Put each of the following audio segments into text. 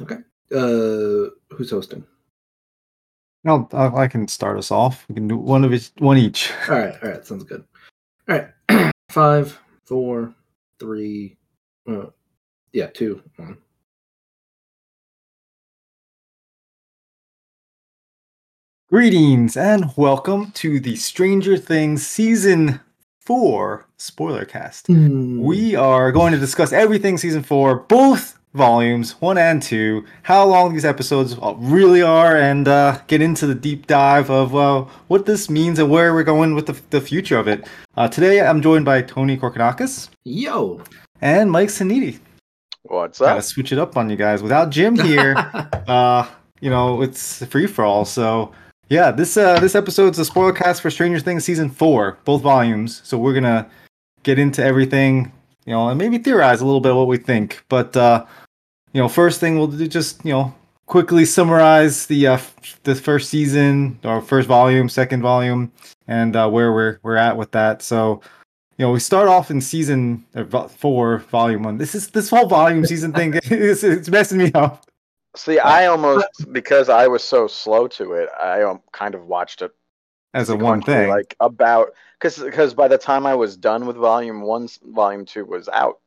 Okay. Uh, who's hosting? No, I I can start us off. We can do one of each, one each. All right. All right. Sounds good. All right. Five, four, three. Uh, yeah, two, one. Greetings and welcome to the Stranger Things season four spoiler cast. Hmm. We are going to discuss everything season four, both volumes, one and two, how long these episodes really are, and uh, get into the deep dive of uh, what this means and where we're going with the, the future of it. Uh, today, I'm joined by Tony Korkanakis Yo. and Mike Saniti. What's Gotta switch it up on you guys. Without Jim here, uh, you know, it's free for all. So yeah, this uh this episode's a spoiler cast for Stranger Things season four, both volumes. So we're gonna get into everything, you know, and maybe theorize a little bit what we think. But uh, you know, first thing we'll do just, you know, quickly summarize the uh f- the first season or first volume, second volume, and uh where we're we're at with that. So you know, we start off in season uh, four, volume one. This is this whole volume season thing. It's, it's messing me up. See, I almost because I was so slow to it, I um, kind of watched it As a one thing, like about because because by the time I was done with volume one, volume two was out,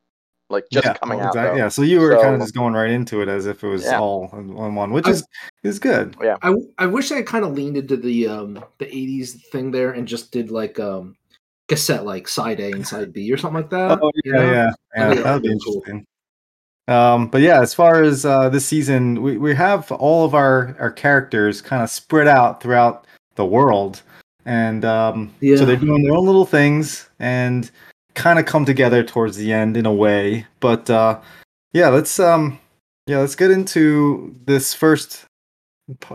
like just yeah, coming well, out. exactly. though. Yeah, so you were kind of just going right into it as if it was Yeah. all in one, one, which I- is is good. Yeah, I, I wish I kind of leaned into the um the 80s thing there and just did like um cassette like side A and side B or something like that. Oh you yeah, know? yeah, I yeah. That would be that'd cool. interesting. Um, but yeah, as far as uh, this season, we, we have all of our, our characters kind of spread out throughout the world, and um, Yeah. so they're doing their own little things and kind of come together towards the end in a way. But uh, yeah, let's um, yeah, let's get into this first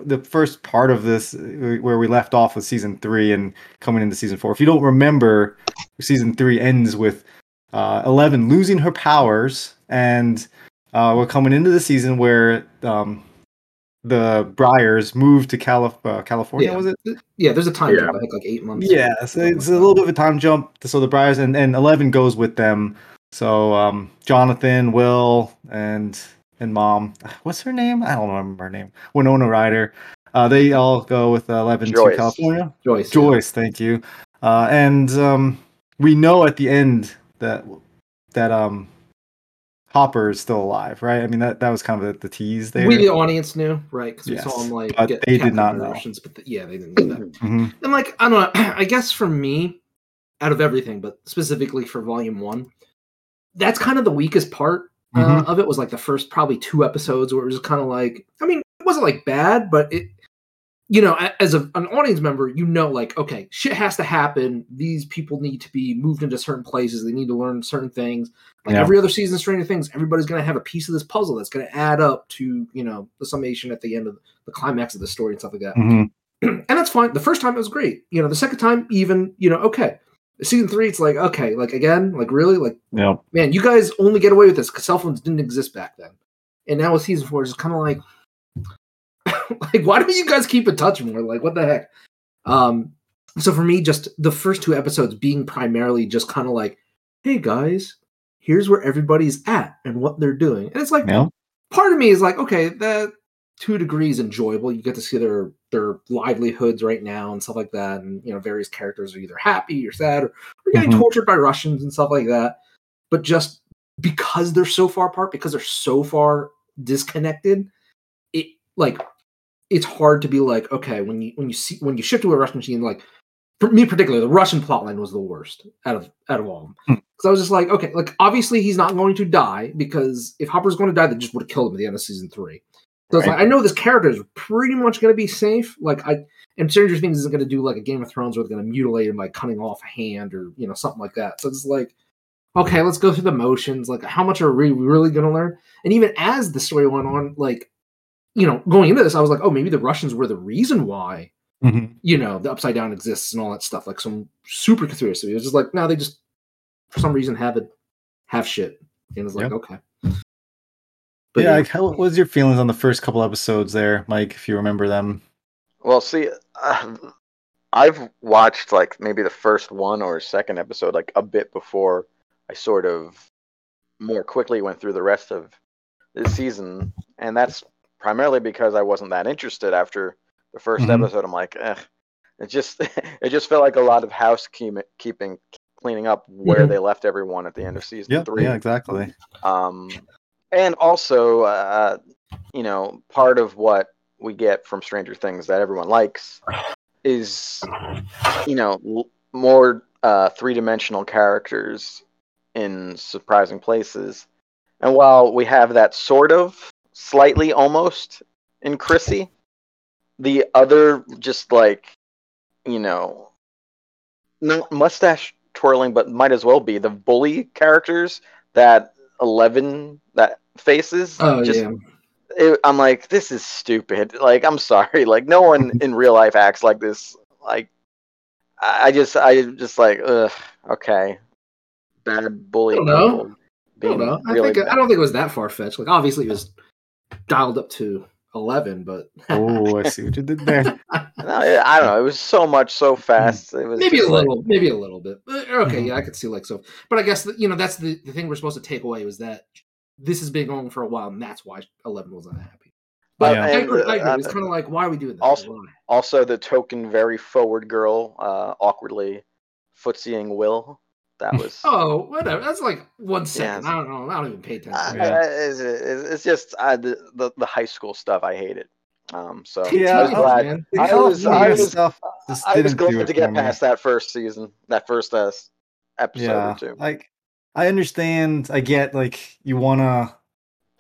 the first part of this where we left off with season three and coming into season four. If you don't remember, season three ends with uh, Eleven losing her powers, and uh, we're coming into the season where um, the Byers moved to Calif- uh, California. Yeah. Was it? Yeah, there's a time Yeah. jump, I think like eight months. Yeah, so it's a little bit of a time jump. So the Byers and, and Eleven goes with them. So um, Jonathan, Will, and and Mom, what's her name? I don't remember her name. Winona Ryder. Uh, they all go with Eleven to California. Joyce. yeah. Joyce, thank you. Uh, and um, we know at the end that that um, Hopper is still alive, right? I mean that that was kind of the, the tease there. We the audience knew, right? Because we Yes, saw him like but get they did not by the know. But the- yeah, they didn't know that. Mhm. And like I don't know, I guess for me, out of everything, but specifically for volume one, that's kind of the weakest part uh, Mhm. of it. Was like the first probably two episodes where it was kind of like, I mean, it wasn't like bad, but it, you know, as a, an audience member, you know, like okay, shit has to happen. These people need to be moved into certain places. They need to learn certain things. Like Yeah. every other season, of Stranger Things, everybody's going to have a piece of this puzzle that's going to add up to you know the summation at the end of the climax of the story and stuff like that Mhm. and that's fine. The first time it was great. You know, the second time, even, you know, okay. Season three, it's like, okay, like again, like really, like, Yep. man, you guys only get away with this because cell phones didn't exist back then. And now with season four, it's kind of like, like, why don't you guys keep in touch more? Like, what the heck? Um, so for me, just the first two episodes being primarily just kind of like, hey guys, here's where everybody's at and what they're doing. And it's like, Yeah. part of me is like, okay, that two degrees enjoyable. You get to see their their livelihoods right now and stuff like that, and you know, various characters are either happy or sad or, or getting Mhm. tortured by Russians and stuff like that. But just because they're so far apart, because they're so far disconnected, it like it's hard to be like, okay, when you when you see when you shift to a Russian machine, like for me particularly, the Russian plotline was the worst out of out of all of them. Hmm. Because I was just like, okay, like obviously he's not going to die because if Hopper's going to die, they just would have killed him at the end of season three. So it's Right. like I know this character is pretty much going to be safe. Like I, and Stranger Things isn't going to do like a Game of Thrones where they're going to mutilate him by cutting off a hand or you know something like that. So it's like, okay, let's go through the motions. Like, how much are we really going to learn? And even as the story went on, like, you know, going into this, I was like, oh, maybe the Russians were the reason why Mhm. you know the Upside Down exists and all that stuff. Like some super conspiracy. It was just like, no, they just for some reason have it, have shit, and it's like, Yep. okay. yeah, like, how, what was your feelings on the first couple episodes there, Mike? If you remember them. Well, see, uh, I've watched like maybe the first one or second episode like a bit before I sort of more quickly went through the rest of this season, and that's primarily because I wasn't that interested after the 1st Mhm. episode. I'm like, eh. It just it just felt like a lot of housekeeping, cleaning up where Mhm. they left everyone at the end of season Yep. three. Yeah. Exactly. Um, and also, uh, you know, part of what we get from Stranger Things that everyone likes is, you know, more uh, three dimensional characters in surprising places. And while we have that sort of slightly almost in Chrissy, the other just like, you know, not mustache twirling, but might as well be the bully characters that Eleven that faces. Oh just yeah. it, I'm like, this is stupid. Like, I'm sorry. Like, no one in real life acts like this. Like, I just, I just like, ugh, okay, bad bully. I don't know. I don't know. I really think I don't think it was that far fetched. Like obviously it was dialed up to eleven, but Oh, I see what you did there. No, I I don't know. It was so much so fast. It was maybe a just like- little, maybe a little bit. But, okay, Mhm. yeah, I could see like so. But I guess that, you know that's the, the thing we're supposed to take away was that this has been going for a while, and that's why Eleven was unhappy. But Yeah. I And, agree, I agree. uh, It's kind of like why are we doing this? also- also the token very forward girl, uh, awkwardly footsying Will. That was. oh, whatever. That's like one second. I don't know. I don't even pay attention. Uh, Yeah. it's, it's, it's just uh, the, the the high school stuff. I hate it. Um, so Yeah, I was glad. man. I was- California I was- stuff just I was glad to for get me. past that first season, that first uh, episode yeah or two. like i understand i get like you want to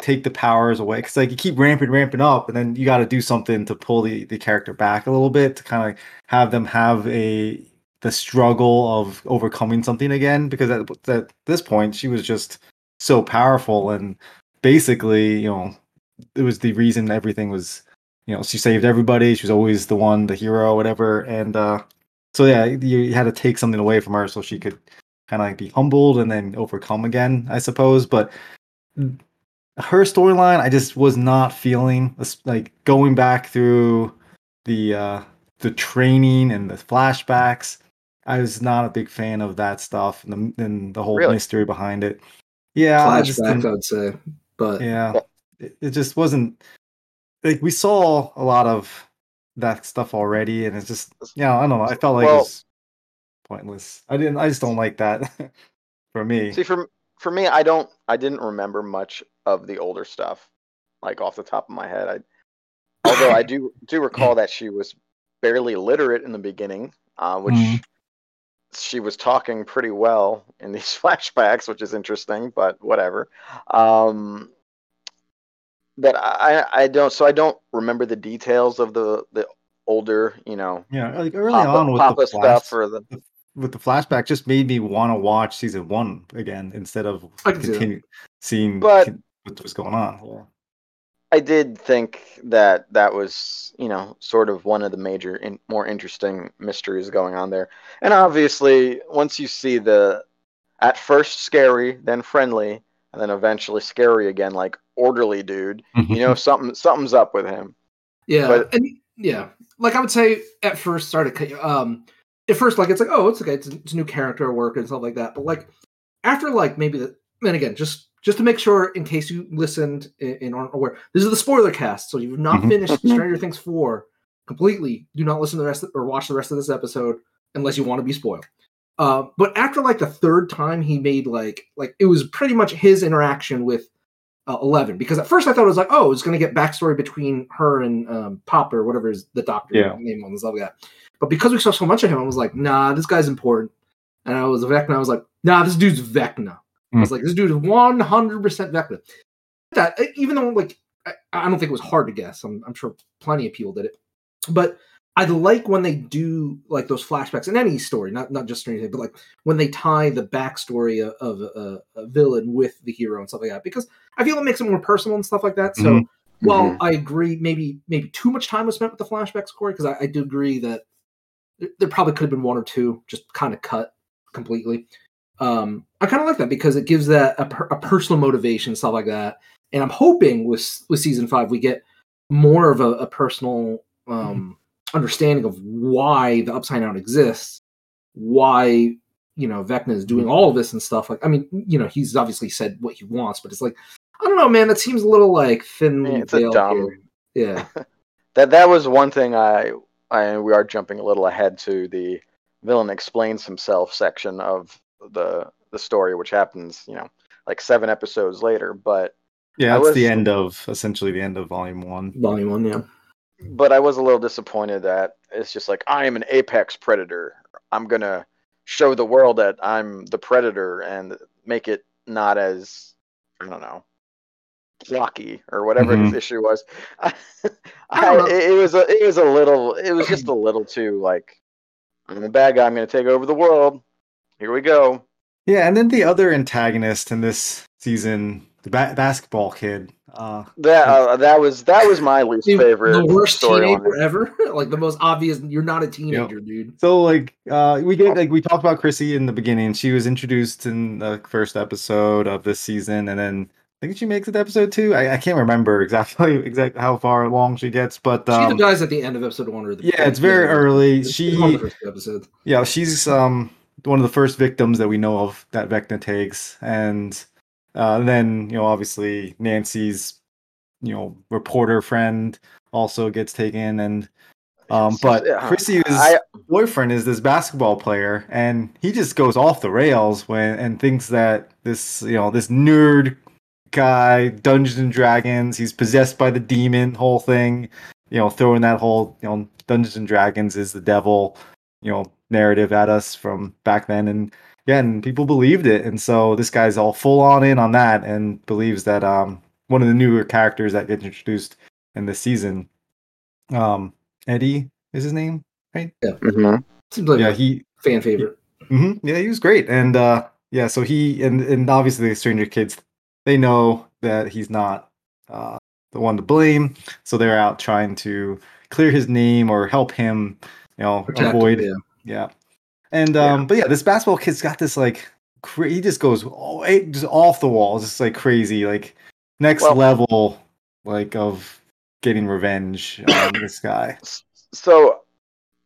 take the powers away because like you keep ramping ramping up and then you got to do something to pull the, the character back a little bit to kind of have them have a the struggle of overcoming something again because at, at this point she was just so powerful and basically you know it was the reason everything was you know she saved everybody she was always the one the hero whatever and uh so yeah you, had to take something away from her so she could kind of like be humbled and then overcome again i suppose but her storyline i just was not feeling like going back through the uh the training and the flashbacks i was not a big fan of that stuff and the, and the whole Really? mystery behind it yeah I just Flashback, I would say, but yeah it, it just wasn't like we saw a lot of that stuff already and it's just yeah i don't know i felt like it was pointless i didn't i just don't like that for me See, for for me, I don't, I didn't remember much of the older stuff, like off the top of my head. I, although I do do recall that she was barely literate in the beginning, uh, which Mhm. She was talking pretty well in these flashbacks, which is interesting, but whatever. Um, but I, I don't, so I don't remember the details of the the older, you know, yeah like early Papa, on with Papa the stuff flash, or the with the flashback just made me want to watch season one again instead of I can see that. continue seeing But- what was going on yeah. I did think that that was, you know, sort of one of the major, in, more interesting mysteries going on there. And obviously, once you see the, at first scary, then friendly, and then eventually scary again, like orderly dude, you know, something something's up with him. Yeah, But- and yeah, like I would say at first started um at first like it's like oh it's okay it's, it's a new character work and stuff like that, but like after like maybe the and again just just to make sure in case you listened and, and aren't aware this is the spoiler cast so you've not Mhm. finished Stranger Things four completely do not listen to the rest of, or watch the rest of this episode unless you want to be spoiled. Uh, but after like the third time he made like like it was pretty much his interaction with uh, Eleven because at first I thought it was like, oh, it's going to get backstory between her and um, Pop or whatever is the doctor Yeah. name on this stuff like that. But because we saw so much of him, I was like, nah, this guy's important. And I was Vecna. I was like, nah, this dude's Vecna. I was like, this dude is one hundred percent Vecna. That even though like I, I don't think it was hard to guess. I'm, I'm sure plenty of people did it, but I like when they do like those flashbacks in any story, not not just Stranger Things, but like when they tie the backstory of, of a, a villain with the hero and stuff like that, because I feel it makes it more personal and stuff like that. So Mhm. while Mhm. I agree, maybe maybe too much time was spent with the flashbacks, Corey, because I, I do agree that there- there probably could have been one or two just kind of cut completely. Um, I kind of like that because it gives that a, per, a personal motivation, stuff like that. And I'm hoping with with season five we get more of a, a personal um, understanding of why the Upside Down exists, why you know Vecna is doing all of this and stuff. Like, I mean, you know, he's obviously said what he wants, but it's like I don't know, man. That seems a little like thinly It's a dumb- here. Yeah. that that was one thing I I we are jumping a little ahead to the villain explains himself section of the the story, which happens, you know, like seven episodes later. But Yeah, I that's the end of essentially the end of volume one. Volume one, yeah. but I was a little disappointed that it's just like I am an apex predator. I'm gonna show the world that I'm the predator and make it not as I don't know blocky or whatever his Mhm. issue was. I, don't it, it was a it was a little it was just a little too like I'm the bad guy. I'm gonna take over the world. Here we go. Yeah, and then the other antagonist in this season, the ba- basketball kid. Uh, That uh, that was that was my least The- favorite. The worst story teenager ever. like the most obvious. You're not a teenager, dude. so like uh, we get like we talked about Chrissy in the beginning. She was introduced in the first episode of this season, and then I think she makes it to episode two. I, I can't remember exactly exactly how far along she gets, but she um, dies at the end of episode one or the yeah, it's very early. It's She one of the first episodes. Yeah, she's um one of the first victims that we know of that Vecna takes, and uh, then you know obviously Nancy's you know reporter friend also gets taken, and um but Chrissy's I- boyfriend is this basketball player, and he just goes off the rails when and thinks that this you know this nerd guy Dungeons and Dragons, he's possessed by the demon, whole thing, you know, throwing that whole you know Dungeons and Dragons is the devil you know narrative at us from back then. And yeah and people believed it. And so this guy's all full on in on that and believes that um one of the newer characters that gets introduced in this season um eddie is his name Mhm. Seems like yeah he fan favorite. hmm yeah he was great. And uh yeah so he and and obviously the stranger kids they know that he's not uh the one to blame. So they're out trying to clear his name or help him you know Protect him, avoid yeah. Yeah. And um, but yeah, this basketball kid's got this like cra- he just goes oh, eh, just off the wall, just like crazy, like next Well- level like of getting revenge on this guy. So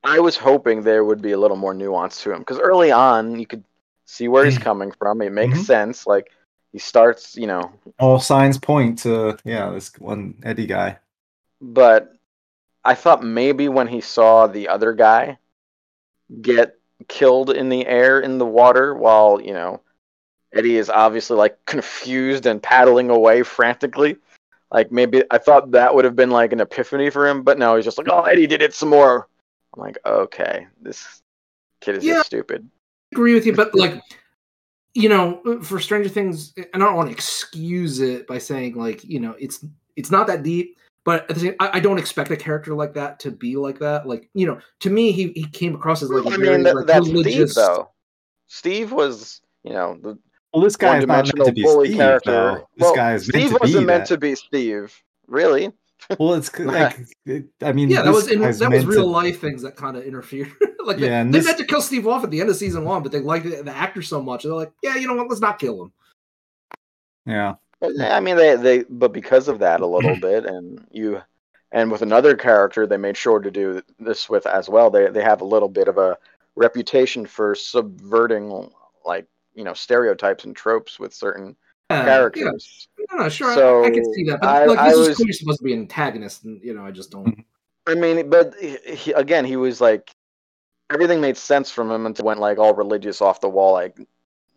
I was hoping there would be a little more nuance to him because early on you could see where he's coming from. It makes Mhm. sense. Like he starts, you know, All signs point to yeah, this one Eddie guy. but I thought maybe when he saw the other guy get killed in the air in the water while, you know, Eddie is obviously like confused and paddling away frantically. Like maybe I thought that would have been like an epiphany for him, but no, he's just like, "Oh, Eddie did it some more." I'm like, "Okay, this kid is Yeah. just stupid." agree with you, but like, you know, for Stranger Things, and I don't want to excuse it by saying like, you know, it's it's not that deep, but at the same, I, I don't expect a character like that to be like that. Like, you know, to me, he he came across as like a I very mean, that, like, that's Steve religious. though. Steve was, you know, the Well, this guy is not meant one-dimensional to be bully Steve, character. though. This well, guy is Steve meant to wasn't be meant that. to be Steve. Really? Well, it's like I mean, Yeah, that was in, that was real to- life things that kind of interfered. like Yeah, they, and they this- meant to kill Steve off at the end of season one, but they liked the, the actor so much, they're like, yeah, you know what? Let's not kill him. Yeah. But, I mean, they they but because of that a little bit, and you, and with another character, they made sure to do this with as well. They they have a little bit of a reputation for subverting like you know stereotypes and tropes with certain uh, Yeah, characters. Yeah, no, no, sure, I, I can So, see that, but I- like I this is was- clearly supposed to be an antagonist, and you know, I just don't. Mm-hmm. I mean, but he, he, again, he was like everything made sense from him until went like all religious off the wall, like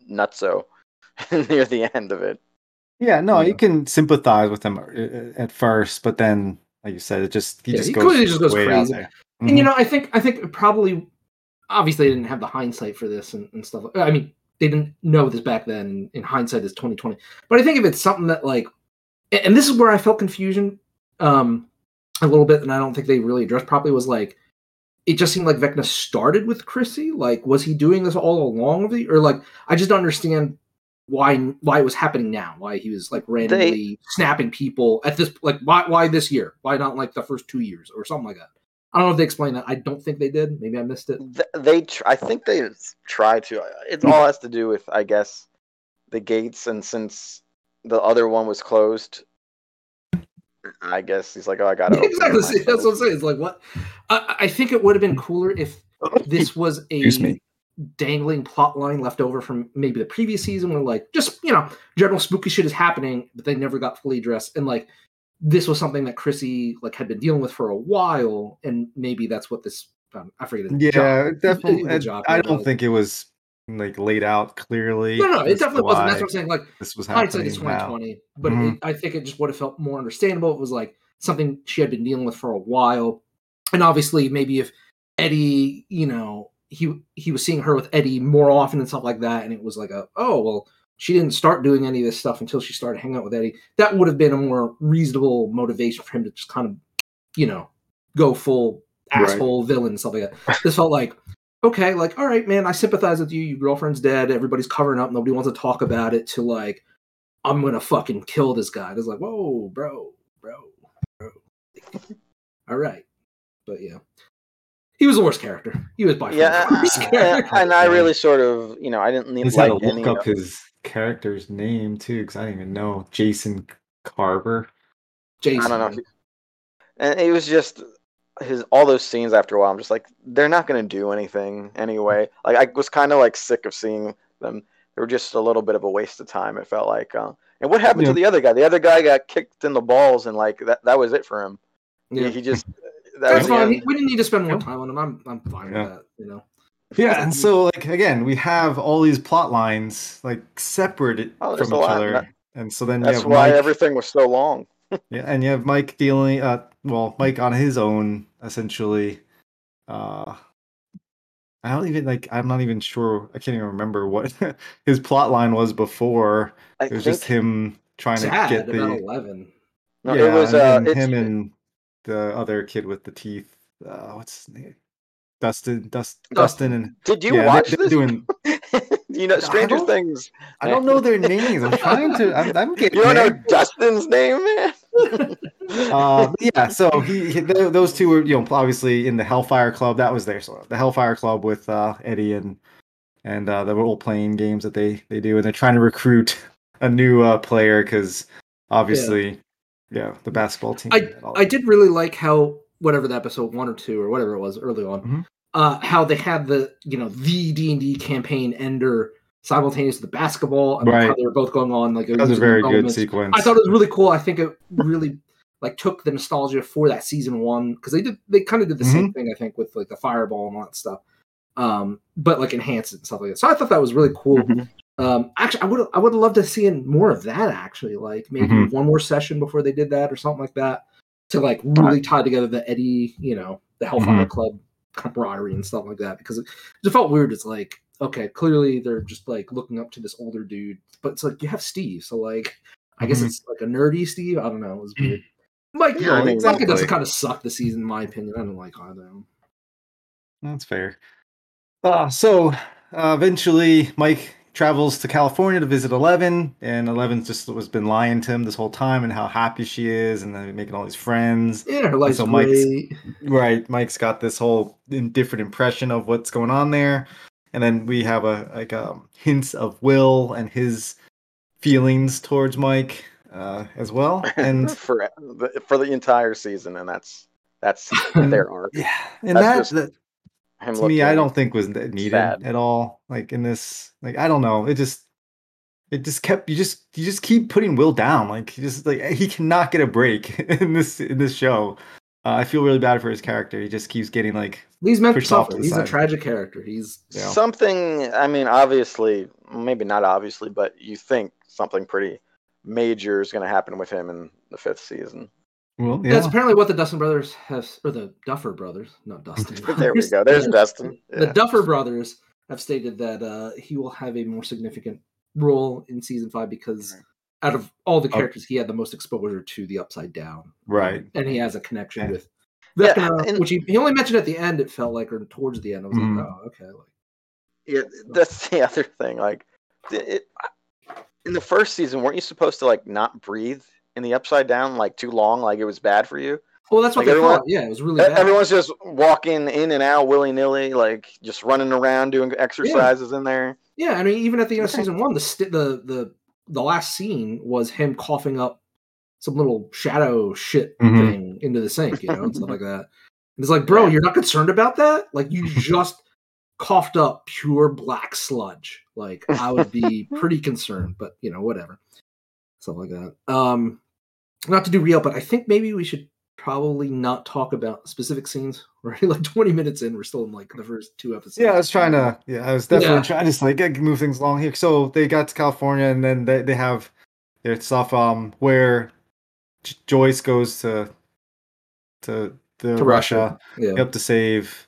nutso near the end of it. Yeah, no, Yeah. you can sympathize with him uh, at first, but then, like you said, it just he Yeah, just he goes just goes crazy. there. And you Mhm. know, I think I think it probably obviously they didn't have the hindsight for this and, and stuff. I mean, they didn't know this back then. In hindsight, is twenty twenty. But I think if it's something that like, and this is where I felt confusion um a little bit, and I don't think they really addressed properly. Was like, it just seemed like Vecna started with Chrissy. Like, was he doing this all along with the, or like, I just don't understand why why it was happening now. Why he was like randomly snapping people at this like why why this year? Why not like the first two years or something like that? I don't know if they explained that. I don't think they did. Maybe I missed it. They, tr- I think they try to. It all has to do with, I guess, the gates, and since the other one was closed, I guess he's like, oh, I gotta. it exactly. That's what I'm saying. It's like what I, I think it would have been cooler if this was a Excuse me. Dangling plot line left over from maybe the previous season where like just you know general spooky shit is happening but they never got fully addressed and like this was something that chrissy like had been dealing with for a while and maybe that's what this um, i forget Yeah, job- definitely. the I- job I don't like- think it was like laid out clearly. no no it definitely wasn't that's what i'm saying like This was hindsight happening is now. 2020 but Mhm. it, i think it just would have felt more understandable it was like something she had been dealing with for a while and obviously maybe if eddie you know he he was seeing her with eddie more often and stuff like that and it was like a oh well she didn't start doing any of this stuff until she started hanging out with eddie that would have been a more reasonable motivation for him to just kind of you know go full Right. asshole villain and stuff like that this felt like okay, like, all right, man, I sympathize with you. Your girlfriend's dead. Everybody's covering up. Nobody wants to talk about it. To like, I'm gonna fucking kill this guy. It's like, whoa, bro, bro, bro. all right, but yeah, he was the worst character. He was by far Yeah, the worst and, character. and I really sort of, you know, I didn't I need just had like to look up of- his character's name too, because I didn't even know Jason Carver. Jason. I don't know. And it was just his all those scenes. After a while, I'm just like, they're not going to do anything anyway. Like I was kind of like sick of seeing them. They were just a little bit of a waste of time. It felt like. Uh, and what happened Yeah. to the other guy? The other guy got kicked in the balls, and like that. That was it for him. Yeah. He, he just. That That's was fine. end. We didn't need to spend more time on him. I'm I'm fine Yeah. with that. You know. Yeah, and so like again, we have all these plot lines like separated Oh, from each other, That- and so then you That's have why Mike, everything was so long. yeah, and you have Mike dealing, uh, well, Mike on his own essentially. Uh, I don't even like. I'm not even sure. I can't even remember what his plot line was before. I It was just him trying to get the eleven. no, yeah, it was uh, then it's- him and the other kid with the teeth. Uh, what's his name? Dustin, Dust, Dustin, and Did you yeah, watch this? doing. you know, Stranger don't- Things. I don't know their names. I'm trying to. I'm, I'm getting You don't know. Dustin's name, man? uh, yeah, so he, he those two were you know obviously in the Hellfire Club. That was their sort of the Hellfire Club with uh, Eddie and and uh, the role playing games that they they do, and they're trying to recruit a new uh, player because obviously, yeah. The basketball team. all I did really like how whatever the episode one or two or whatever it was early on, Mhm. uh, how they had the you know the D and D campaign ender simultaneous with the basketball and like, how Right. they were both going on. Like it was a very good sequence. I thought it was really cool. I think it really like took the nostalgia for that season one because they did they kind of did the Mm-hmm. same thing I think with like the fireball and all that stuff, um, but like enhanced it and stuff like that. So I thought that was really cool. Mm-hmm. Um, actually, I would I would love to see in more of that. Actually, like maybe Mhm. one more session before they did that or something like that to like really tie together the Eddie, you know, the Hellfire Mhm. Club camaraderie and stuff like that because it, it felt weird. It's like okay, clearly they're just like looking up to this older dude, but it's like you have Steve, so like I guess Mhm. it's like a nerdy Steve. I don't know. It was weird. Mike, Yeah, Mike exactly. doesn't kind of suck the season, in my opinion. I don't like either. That's fair. Uh, so uh, eventually, Mike travels to California to visit Eleven, and Eleven just was been lying to him this whole time and how happy she is, and then making all these friends. Yeah, her life's so Mike's- great. Right, Mike's got this whole different impression of what's going on there, and then we have a like um, hints of Will and his feelings towards Mike uh, as well, and for the, for the entire season, and that's that's their arc. yeah, and that, That's just that Him to me, I don't think was needed sad. at all. Like in this, like I don't know, it just, it just kept you just you just keep putting Will down. Like he just like he cannot get a break in this in this show. Uh, I feel really bad for his character. He just keeps getting like He's meant to pushed off suffer. to the He's a tragic character. He's Yeah. something. I mean, obviously, maybe not obviously, but you think something pretty major is going to happen with him in the fifth season. Well, That's apparently what the Dustin brothers have, or the Duffer brothers, not Dustin. there we go. There's Dustin. The Duffer brothers have stated that uh, he will have a more significant role in season five because Right. out of all the Oh. characters, he had the most exposure to the Upside Down, right. and he has a connection Yeah. with Yeah, Vecna, and- which he, he only mentioned at the end. It felt like, or towards the end, I was Mhm. like, oh, okay. Like, Yeah, that's the other thing. Like, it, in the first season, weren't you supposed to like not breathe in the upside down like too long? Like it was bad for you. well, that's what Like they everyone- thought. Yeah, it was really bad. Everyone's just walking in and out willy nilly, like just running around doing exercises in there. Yeah, I mean, even at the end of season one, the st- the the the last scene was him coughing up some little shadow shit Mhm. thing into the sink, you know, and stuff like that. And it's like, bro, you're not concerned about that? Like, you just coughed up pure black sludge, like I would be pretty concerned. But you know, whatever, stuff like that. Um, not to do real, but I think maybe we should probably not talk about specific scenes. We're already like 20 minutes in. We're still in like the first two episodes. Yeah, I was trying to. Yeah, I was definitely Yeah. trying to just like get- move things along here. So they got to California, and then they, they have their stuff. Um, where J- Joyce goes to to, the to Russia, Yeah. yep, to save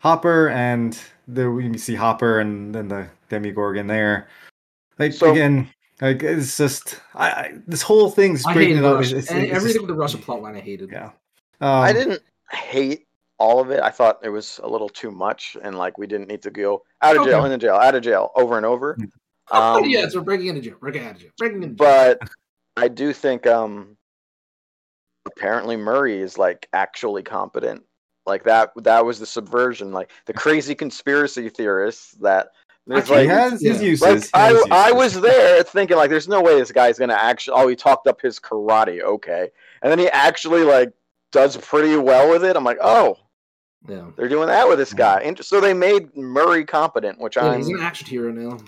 Hopper, and there we see Hopper and then the Demogorgon there. Like So- again, like it's just I, I this whole thing's I breaking hated it up. It's- it's- and it's everything just- with the Russia plotline. I hated. Yeah. Um, I didn't hate all of it. I thought it was a little too much, and like we didn't need to go out of jail, Okay. into jail, out of jail, over and over. Oh Um, yeah, so we're breaking into jail. Breaking out of jail. Breaking into jail. but I do think um apparently Murray is like actually competent. Like that that was the subversion, like the crazy conspiracy theorists that there's I he like has his yeah. uses. like he I, has I was there thinking like there's no way this guy's gonna actually oh he talked up his karate okay. And then he actually like does pretty well with it. I'm like oh. Yeah. they're doing that with this guy. And so they made Murray competent which Yeah, I'm he's an action hero now.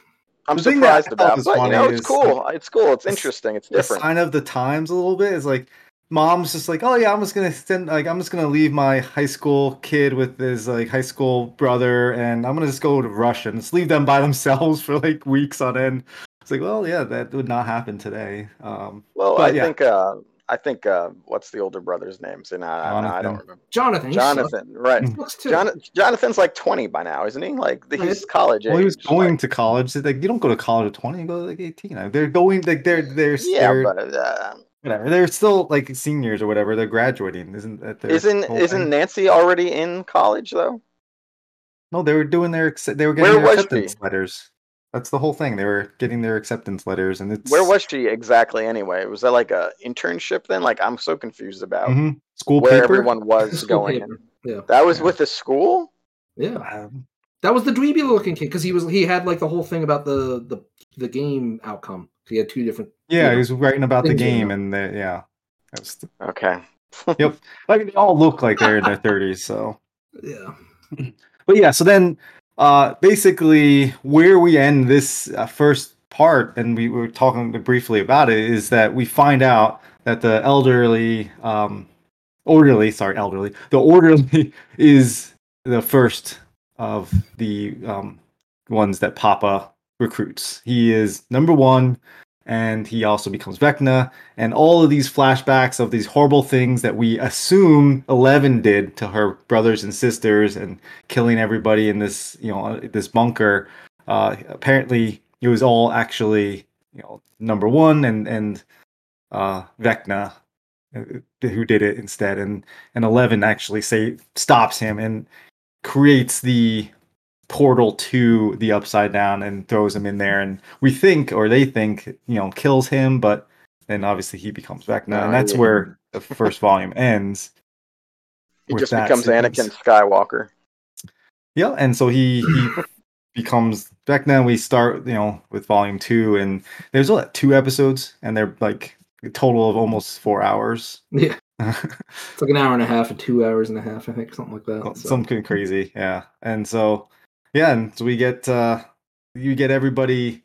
I'm The thing that I surprised about was but you know it's cool. like, it's cool. It's s- interesting. It's different. sign of the times a little bit is like mom's just like oh yeah i'm just gonna send like i'm just gonna leave my high school kid with his like high school brother and i'm gonna just go to russia and just leave them by themselves for like weeks on end it's like well yeah that would not happen today um Well, But, I yeah. think uh, I think uh, what's the older brother's name? So now I, I don't Jonathan. remember. Jonathan. he Jonathan, right? Sucks too. Jon- Jonathan's like twenty by now, isn't he? Like he's college age. well he was going like- to college like you don't go to college at 20 you go to like 18 they're going like they're they're, yeah, they're but uh, whatever they're still like seniors or whatever they're graduating isn't that their isn't isn't thing? Nancy already in college though? No, they were doing their they were getting Where their acceptance she? letters. That's the whole thing. They were getting their acceptance letters, and it's Where was she exactly? Anyway, was that like a internship then? Like I'm so confused about Mhm. school where paper. everyone was School going. paper. Yeah. That was Yeah. with the school. Yeah. Um, That was the dweeby looking kid because he was he had like the whole thing about the the the game outcome. He had two different. yeah, Yeah. he was writing about the game, and the, yeah, that was Okay. like they all look like they're in their thirties. So, Yeah. but yeah, so then uh basically where we end this uh, first part, and we were talking briefly about it, is that we find out that the elderly, um, orderly, sorry, elderly, the orderly is the first of the um, ones that Papa recruits. He is number one, and he also becomes Vecna. And all of these flashbacks of these horrible things that we assume Eleven did to her brothers and sisters, and killing everybody in this, you know, this bunker. Uh, apparently, it was all actually, you know, number one, and and uh, Vecna uh, who did it instead, and and Eleven actually say stops him and creates the portal to the upside down and throws him in there and we think or they think you know kills him but then obviously he becomes Vecna No, and that's yeah. where the first volume ends He with just that becomes sequence. Anakin Skywalker. yeah and so he he becomes back and we start you know with volume two and there's what two episodes and they're like a total of almost four hours Yeah. It's like an hour and a half and two hours and a half, I think, something like that. So. something crazy yeah and so yeah and so we get uh you get everybody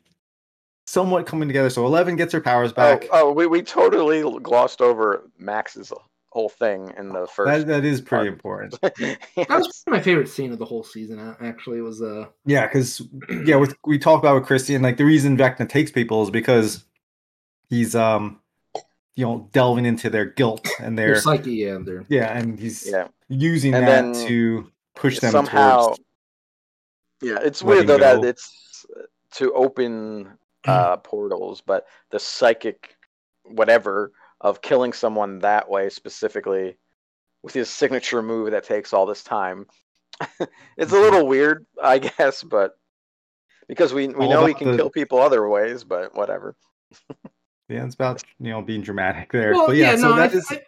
somewhat coming together so 11 gets her powers back Oh, oh, we, we totally glossed over Max's whole thing in the that, first. that is pretty part. important That was my favorite scene of the whole season. Actually, it was uh yeah because yeah with we talked about with christian like the reason vecna takes people is because he's um you know delving into their guilt and their their psyche, yeah, and their yeah and he's yeah, using And that then to push them somehow. towards Yeah, it's weird though that it's to open uh, portals, but the psychic whatever of killing someone that way specifically with his signature move that takes all this time. it's a Mhm. little weird, I guess, but because we we All know he can the- kill people other ways, but whatever. yeah it's about you know being dramatic there Well, but yeah, yeah, so no, that I, is I,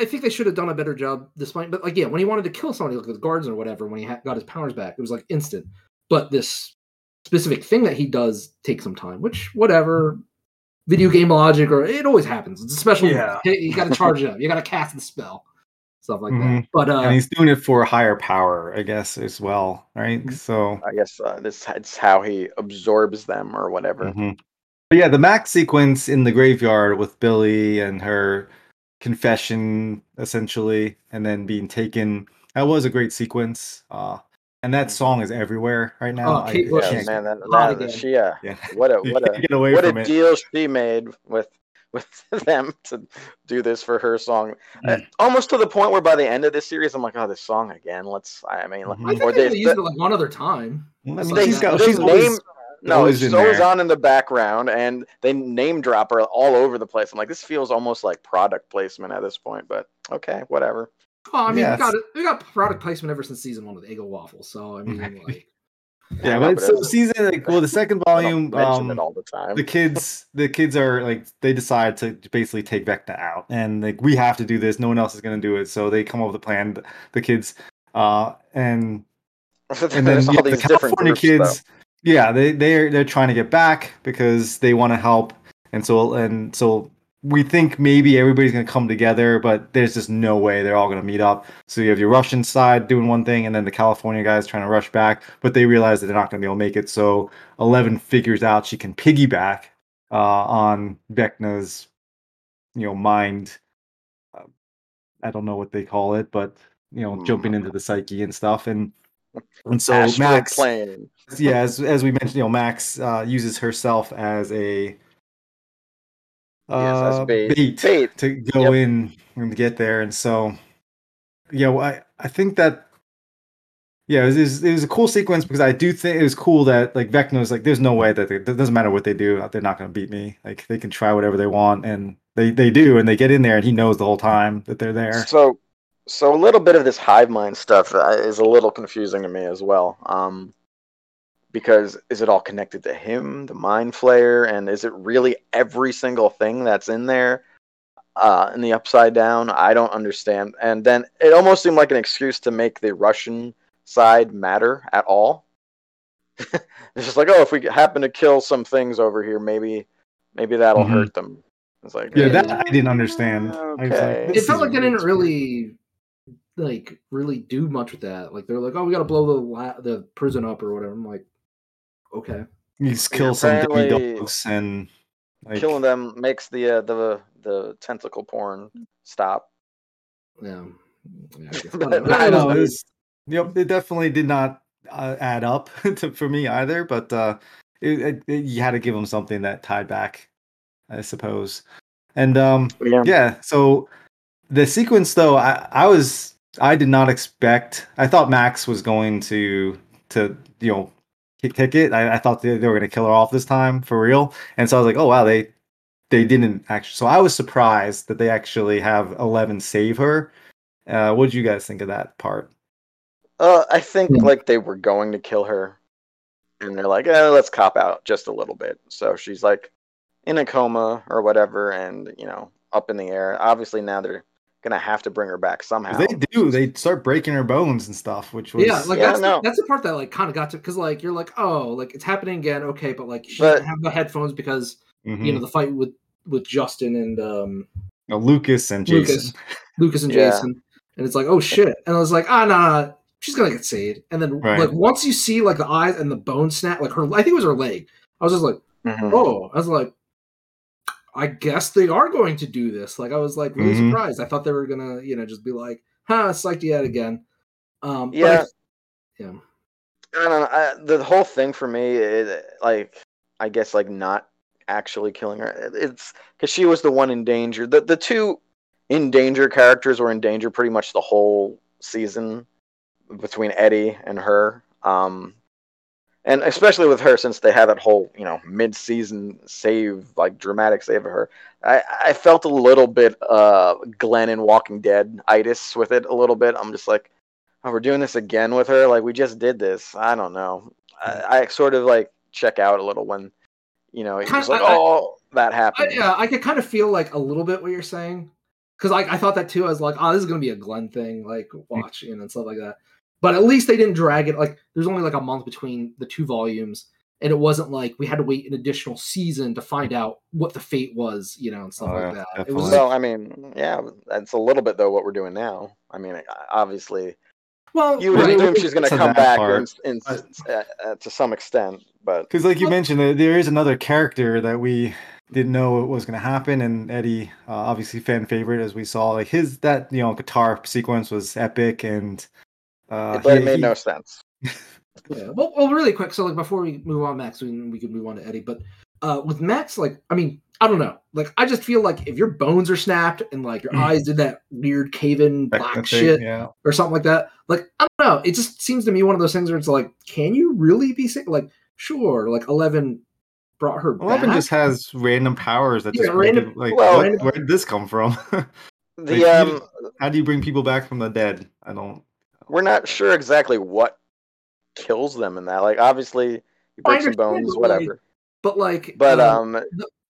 I think they should have done a better job. Despite, but like, yeah, when he wanted to kill somebody, like the guards or whatever, when he ha- got his powers back, it was like instant. But this specific thing that he does takes some time, which whatever, video game logic or it always happens. It's a special. Yeah. Yeah. You got to charge it up. You got to cast the spell. stuff like Mhm. that. But uh, and he's doing it for higher power, I guess, as well, right? Mm-hmm. So, I guess uh, this it's how he absorbs them or whatever. mhm. but yeah, the Max sequence in the graveyard with Billy and her confession, essentially, and then being taken. That was a great sequence. Uh, and that song is everywhere right now. Oh, I- Kate I Bush Yeah, man, that, Hot that, she, uh, yeah. what a what a get away what a it. deal she made with with them to do this for her song. Uh, Mm. almost to the point where by the end of this series, I'm like, oh, this song again. Let's. I mean, like, Mhm. I think or they they, used it like one other time. I mean, Something they, she's like got, she's name. always, no, always it's always there. on in the background, and they name drop her all over the place. I'm like, this feels almost like product placement at this point, but okay, whatever. Well, I mean, Yeah, we got. We got product placement ever since season one with Eggo Waffle. So I mean, like, yeah, I but but so season like well, the second I don't volume, um, it all the time. the kids the kids are like they decide to basically take Vecna out and like we have to do this no one else is going to do it so they come up with a plan the kids uh and and then all yeah, the these different California groups, kids yeah they they're they're trying to get back because they want to help and so and so we think maybe everybody's going to come together but there's just no way they're all going to meet up so you have your Russian side doing one thing and then the California guys trying to rush back but they realize that they're not going to be able to make it so 11 figures out she can piggyback uh, on Vecna's, you know, mind. Uh, I don't know what they call it, but you know, jumping into the psyche and stuff, and and so Astral Max, plane. yeah, as as we mentioned, you know, Max uh, uses herself as a Yes, as uh, bait. bait, Bait. to go Yep. in and get there, and so yeah, well, I I think that yeah, it was, it was it was a cool sequence because I do think it was cool that like Vecna was like, there's no way that they, it doesn't matter what they do, they're not going to beat me. Like they can try whatever they want, and they they do, and they get in there, and he knows the whole time that they're there. So, so a little bit of this hive mind stuff uh, is a little confusing to me as well. Um, because is it all connected to him, the mind flayer, and is it really every single thing that's in there? Uh, in the upside down, I don't understand. And then it almost seemed like an excuse to make the Russian side matter at all. it's just like, oh, if we happen to kill some things over here, maybe, maybe that'll Mhm. hurt them. It's like, Yeah, eh, that I didn't understand. I was like, Okay. it felt like they didn't weird. really like really do much with that. Like they're like, oh, we got to blow the la- the prison up or whatever. I'm like, okay, You just kill some baby Apparently- dogs and like, killing them makes the uh, the the tentacle porn stop. yeah. yeah I guess. But Whatever. I It know it weird. was, yep, it definitely did not uh, add up to, for me either. But uh, it, it, it- you had to give them something that tied back, I suppose. And um, Yeah. yeah, so the sequence though, I, I was I did not expect. I thought Max was going to to you know kick, kick it. I, I thought they, they were going to kill her off this time for real. And so I was like, oh wow, they they didn't actually. So I was surprised that they actually have Eleven save her. Uh, what did you guys think of that part? Uh, I think Hmm. like they were going to kill her, and they're like, eh, let's cop out just a little bit. So she's like in a coma or whatever, and you know up in the air. Obviously now they're gonna have to bring her back somehow. They do. They start breaking her bones and stuff, which was yeah, like Yeah, that's no. the, that's the part that like kind of got to because like you're like oh like it's happening again okay but like she But- doesn't have the headphones because Mhm. you know the fight with with Justin and um No, Lucas and Jason. Lucas Lucas and Yeah. Jason and it's like oh shit and I was like ah nah. no she's gonna get saved and then Right. like once you see like the eyes and the bone snap like her I think it was her leg I was just like Mhm. oh I was like I guess they are going to do this like I was like really Mhm. surprised I thought they were gonna you know just be like huh psyched you out again um but I- Yeah. yeah I don't know. I, the whole thing for me, it, like, I guess, like, not actually killing her. It's because she was the one in danger. The the two in danger characters were in danger pretty much the whole season between Eddie and her. Um, and especially with her, since they had that whole, you know, mid-season save, like dramatic save of her. I, I felt a little bit uh Glenn in Walking Dead itis with it a little bit. I'm just like, oh, we're doing this again with her. Like we just did this. I don't know. I, I sort of like check out a little when, you know, it's like, I- I- oh, that I, happened. yeah, I could kind of feel like a little bit what you're saying because like I thought that too. I was like, oh, this is gonna be a Glenn thing, like watch you know, and stuff like that. But at least they didn't drag it. Like there's only like a month between the two volumes, and it wasn't like we had to wait an additional season to find out what the fate was, you know, and stuff Oh, like yeah, that. It definitely. was So I mean, yeah, that's a little bit though what we're doing now. I mean, obviously, Well, you would Right. assume she's going to To come back part. in, in, uh, uh, to some extent, but Because, like you Well- mentioned, there, there is another character that we didn't know it was going to happen, and Eddie, uh, obviously fan favorite, as we saw, like his that you know guitar sequence was epic, and uh, but it made he- no sense. Yeah. Well, well, really quick. So, like, before we move on, Max, we we could move on to Eddie. But uh, with Max, like, I mean, I don't know. Like, I just feel like if your bones are snapped and like your Mm. eyes did that weird cave-in that black thing, shit Yeah, or something like that, like, I don't know. It just seems to me one of those things where it's like, can you really be sick? Like, sure, like Eleven brought her Eleven back. just has random powers that Yeah, just random- it, like well- what- where did this come from? The you- um, How do you bring people back from the dead? I don't. We're not sure exactly what kills them in that. Like, obviously, you break some bones, but, like, whatever. but like, But um, um,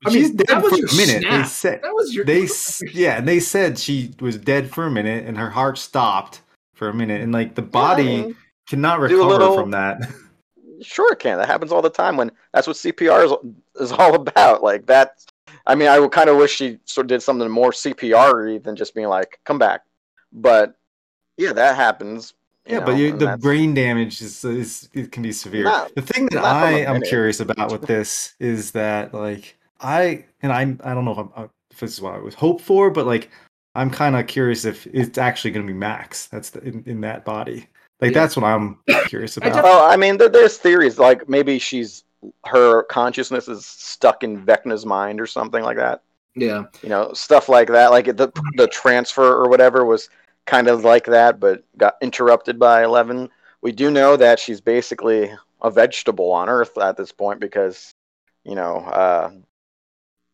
I She's mean, dead that was for a minute. They said that was your they s- yeah they said she was dead for a minute and her heart stopped for a minute and like the yeah, I body mean, cannot recover little- from that Sure, it can. That happens all the time. When that's what CPR is, is all about. Like that. I mean, I would kind of wish she sort of did something more CPR-y than just being like, "Come back." But yeah, that happens. yeah know, but you, the that's- brain damage is, is it can be severe Not- the thing that not from i a am curious about with this is that like i and i'm i don't know if i'm uh, if this is what i was hoped for but like i'm kind of curious if it's actually going to be max that's the, in, in that body like Yeah. that's what i'm curious I about Oh, I mean, there, there's theories like maybe she's her consciousness is stuck in Vecna's mind or something like that. yeah. You know, stuff like that. Like the the transfer or whatever was kind of like that, but got interrupted by Eleven. We do know that she's basically a vegetable on Earth at this point because you know uh,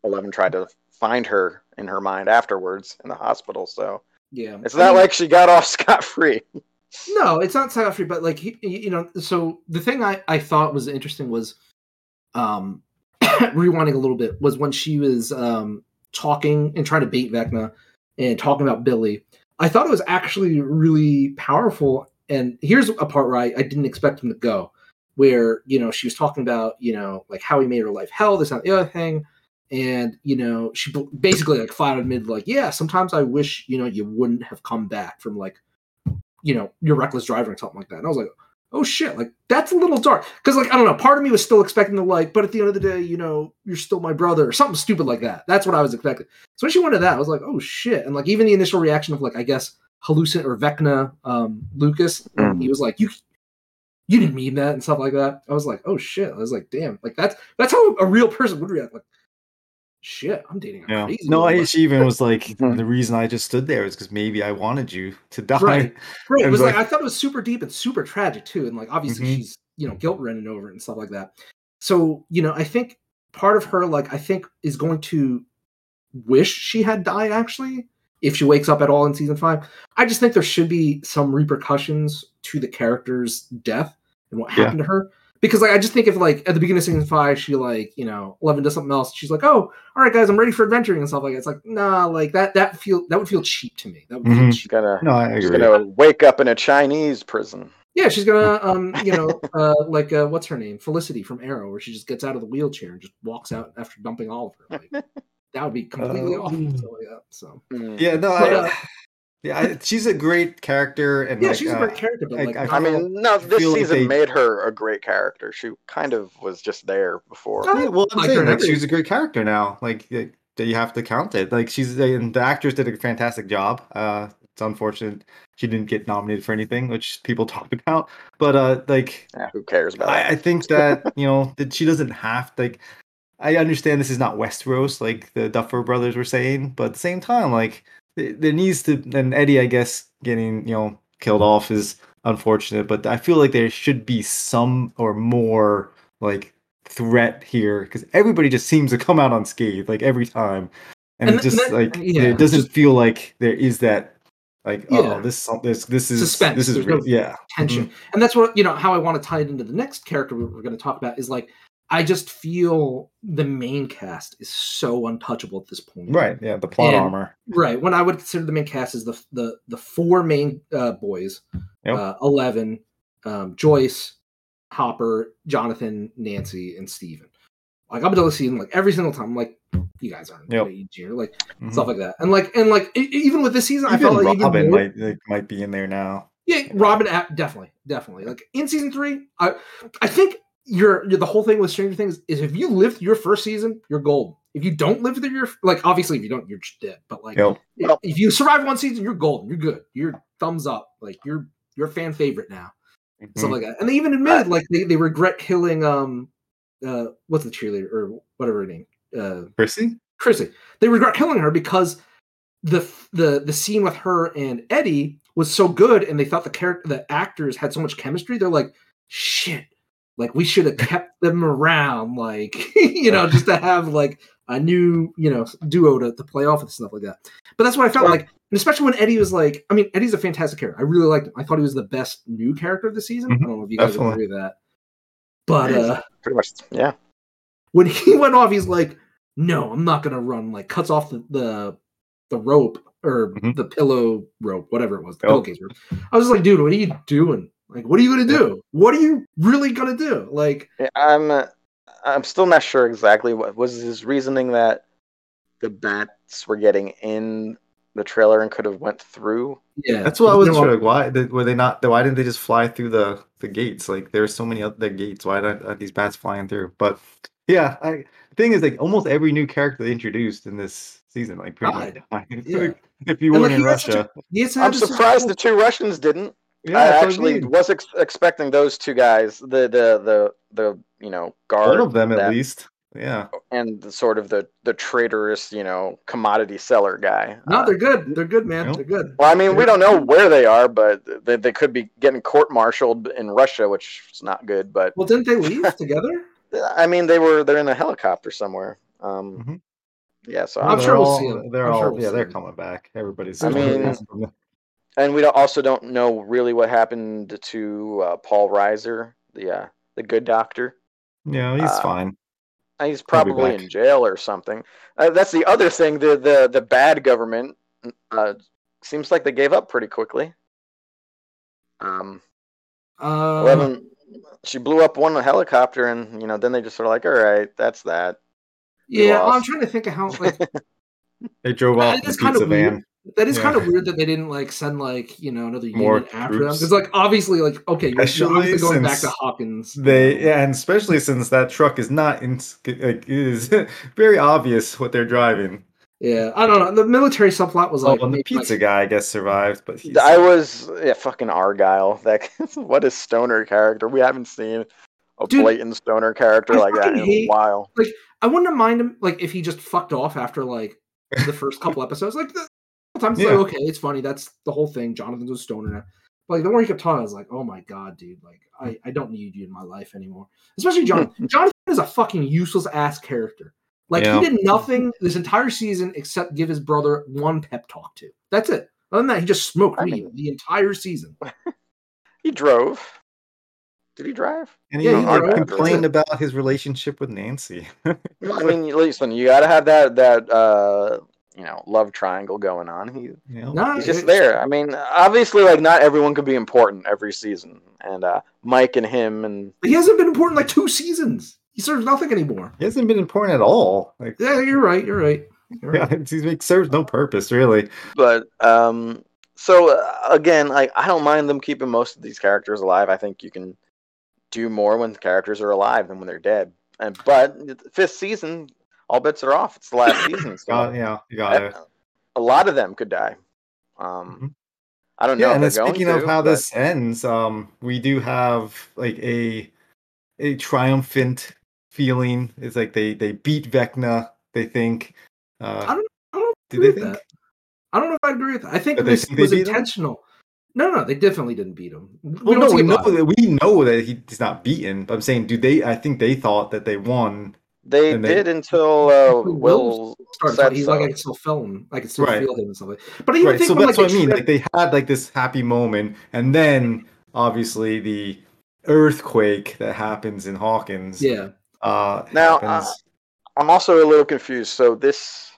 Eleven tried to find her in her mind afterwards in the hospital. So Yeah, it's I not mean- like she got off scot free. No, it's not scot free, but like he- you know, so the thing I I thought was interesting was, um, rewinding a little bit was when she was um talking and trying to bait Vecna and talking about Billy. I thought it was actually really powerful. And here's a part where I, I didn't expect him to go, where you know she was talking about you know like how he made her life hell, this and the other thing, and you know she basically like flat out admitted like yeah sometimes I wish you know you wouldn't have come back from like you know, your reckless driving or something like that. And I was like, oh shit, like that's a little dark. Because like I don't know, part of me was still expecting the like, but at the end of the day, you know, you're still my brother or something stupid like that. That's what I was expecting. So when she went to that, I was like, oh shit. And like even the initial reaction of like, I guess hallucin or Vecna um Lucas, Mhm. he was like, you you didn't mean that and stuff like that. I was like, oh shit. I was like, damn, like that's that's how a real person would react. Like, shit, I'm dating a yeah crazy. no woman. She even was like the reason i just stood there is because maybe i wanted you to die Right. Right. It was like, like- I thought it was super deep and super tragic too. And like obviously Mhm. she's, you know, guilt running over it and stuff like that. So, you know, I think part of her, like, I think is going to wish she had died actually, if she wakes up at all in season five. I just think there should be some repercussions to the character's death and what Yeah. happened to her. Because like I just think if like at the beginning of season five, she like, you know, Eleven does something else, she's like, Oh, all right guys, I'm ready for adventuring and stuff like that. It's like, nah, like that that feel that would feel cheap to me. That would feel Mhm. cheap. Gonna no i she's agree gonna wake up in a Chinese prison. Yeah, she's gonna, um, you know, uh, like uh, what's her name, Felicity from Arrow, where she just gets out of the wheelchair and just walks out after dumping all Oliver. Like, that would be completely Oh. awful. So, yeah, so Mm. yeah no But, I, uh, yeah I, she's a great character and yeah, like, she's a uh, great character, but I- like, I not I mean, no, this feel like season they- made her a great character. She kind of was just there before. Yeah, well, I'm like saying like she's a great character now. Like that that you have to count it. Like she's and the actress did a fantastic job. Uh, it's unfortunate she didn't get nominated for anything, which people talked about. But uh, like Yeah, who cares about I, that? I think that you know that she doesn't have like. I understand this is not Westeros like the Duffer brothers were saying, but at the same time, like th- there needs to and Eddie, I guess, getting you know killed off is unfortunate, but I feel like there should be some or more like threat here because everybody just seems to come out unscathed like every time, and, And it just that- like yeah, it doesn't just- feel like there is that like Yeah. oh this this this is Suspense, this is no yeah. Mm-hmm. Tension, and that's what you know. How I want to tie it into the next character we're going to talk about is like, I just feel the main cast is so untouchable at this point. right yeah the plot And- armor Right. When I would consider the main cast is the the the four main uh, boys, Yep. uh, Eleven, um, Joyce, Hopper, Jonathan, Nancy, and Steven. Like I'm able to see them like every single time. I'm like, you guys aren't Yep. here, like Mhm. stuff like that. And like and like even with this season, I Even felt like Robin even might like, might be in there now. yeah, Robin definitely, definitely. Like in season three, I I think you're, you're the whole thing with Stranger Things is if you live your first season, you're gold. If you don't live through your like obviously if you don't, you're just dead. But like Yep. if, if you survive one season, you're golden. You're good. You're thumbs up. Like you're you're a fan favorite now. Mm-hmm. Stuff like that. And they even admitted like they, they regret killing um uh what's the cheerleader or whatever her name uh Chrissy? Chrissy. They regret killing her because the the the scene with her and Eddie was so good, and they thought the character the actors had so much chemistry. They're like, shit, like we should have kept them around, like you know, just to have like a new you know duo to, to play off and stuff like that. But that's what I felt Well- like, and especially when Eddie was like, I mean, Eddie's a fantastic character. I really liked him. I thought he was the best new character of the season. I Mhm, don't know if you guys definitely. agree with that, but uh Pretty much, yeah. when he went off, he's like, "No, I'm not gonna run." Like cuts off the the, the rope or Mhm. the pillow rope, whatever it was, the Yep. pillowcase rope. I was like, "Dude, what are you doing? Like, what are you gonna do? What are you really gonna do?" Like, I'm uh, I'm still not sure exactly what was his reasoning that the bats were getting in the trailer and could have went through. yeah, That's what I wasn't sure. Like, why were they not? Why didn't they just fly through the the gates? Like there's so many other gates. Why are are these bats flying through? But yeah, I the thing is like almost every new character they introduced in this season like pretty much Died. died. Yeah. If you weren't like, in he had such a- Russia, He has to I'm surprised the two Russians didn't. Yeah, I that's I actually mean. was ex- expecting those two guys, the the the the you know guard one of them at least. Yeah, and the sort of the the traitorous you know commodity seller guy. No, Uh, they're good. They're good, man. Nope. They're good. well, I mean, we don't know where they are, but they, they could be getting court-martialed in Russia, which is not good. But Well, didn't they leave together? I mean, they were they're in a helicopter somewhere. Um, Mhm. yeah, so I'm I'm they're sure we'll all, see 'em. They're I'm all sure we'll yeah, see they're 'em. coming back. Everybody's. I mean- and we don't, also don't know really what happened to uh, Paul Reiser, the uh, the good doctor. yeah, he's uh, fine. He's probably in jail or something. Uh, that's the other thing. The the the bad government uh, seems like they gave up pretty quickly. Um, Uh, Eleven, she blew up one helicopter, and you know, then they just sort of like, all right, that's that. yeah, lost. I'm trying to think of how like They drove off in the is kinda pizza weird. Van. That is Yeah. kind of weird that they didn't like send like you know another More unit after them troops. because like obviously like okay you're, you're obviously going back to since Hawkins. They yeah, and especially since that truck is not in like it is very obvious what they're driving. yeah I don't know the military subplot was Oh, like and the maybe, like- pizza guy I guess survived, but he's I was yeah, fucking Argyle. That what a stoner character. We haven't seen a Dude, blatant stoner character I like that in hate- a while. Like, I wouldn't have mind him like if he just fucked off after like the first couple episodes like the, sometimes it's Yeah. like okay it's funny that's the whole thing Jonathan's a stoner now but like the more he kept talking I was like oh my god dude like I I don't need you in my life anymore especially Jonathan Jonathan is a fucking useless ass character like Yeah. he did nothing this entire season except give his brother one pep talk to that's it other than that he just smoked I weed mean- the entire season He drove. Did he drive? and Yeah, he, he drove. complained about his relationship with Nancy. I mean, listen, you got to have that that uh, you know love triangle going on. He you know? Nah, he's just there. I mean, obviously, like not everyone could be important every season, and uh, Mike and him and he hasn't been important like two seasons he serves nothing anymore He hasn't been important at all. Like yeah you're right you're right, you're right. yeah, he like, serves no purpose really. but um so uh, again like i don't mind them keeping most of these characters alive i think you can do more when the characters are alive than when they're dead and but fifth season all bets are off it's the last season so Uh, yeah, you got a, a lot of them could die um Mhm. i don't know Yeah, if and then they're going speaking of to, how but- this ends, um, we do have like a a triumphant feeling. It's like they they beat Vecna. They think. Uh, I don't- I don't Did they with think? that. I don't know if I agree with that. I think That they this think was beat him? intentional. No, no, they definitely didn't beat him. We Well, no, we know that we know that he- he's not beaten. But I'm saying, do they? I think they thought that they won. They they- did until uh, Will will Started said talking, he's like. I can still film. I can still Right. feel him and stuff like. But I even Right. think So when, that's like, what I mean. tried- Like they had like this happy moment, and then obviously the earthquake that happens in Hawkins. yeah, Uh, Now, happens. I'm also a little confused. So this,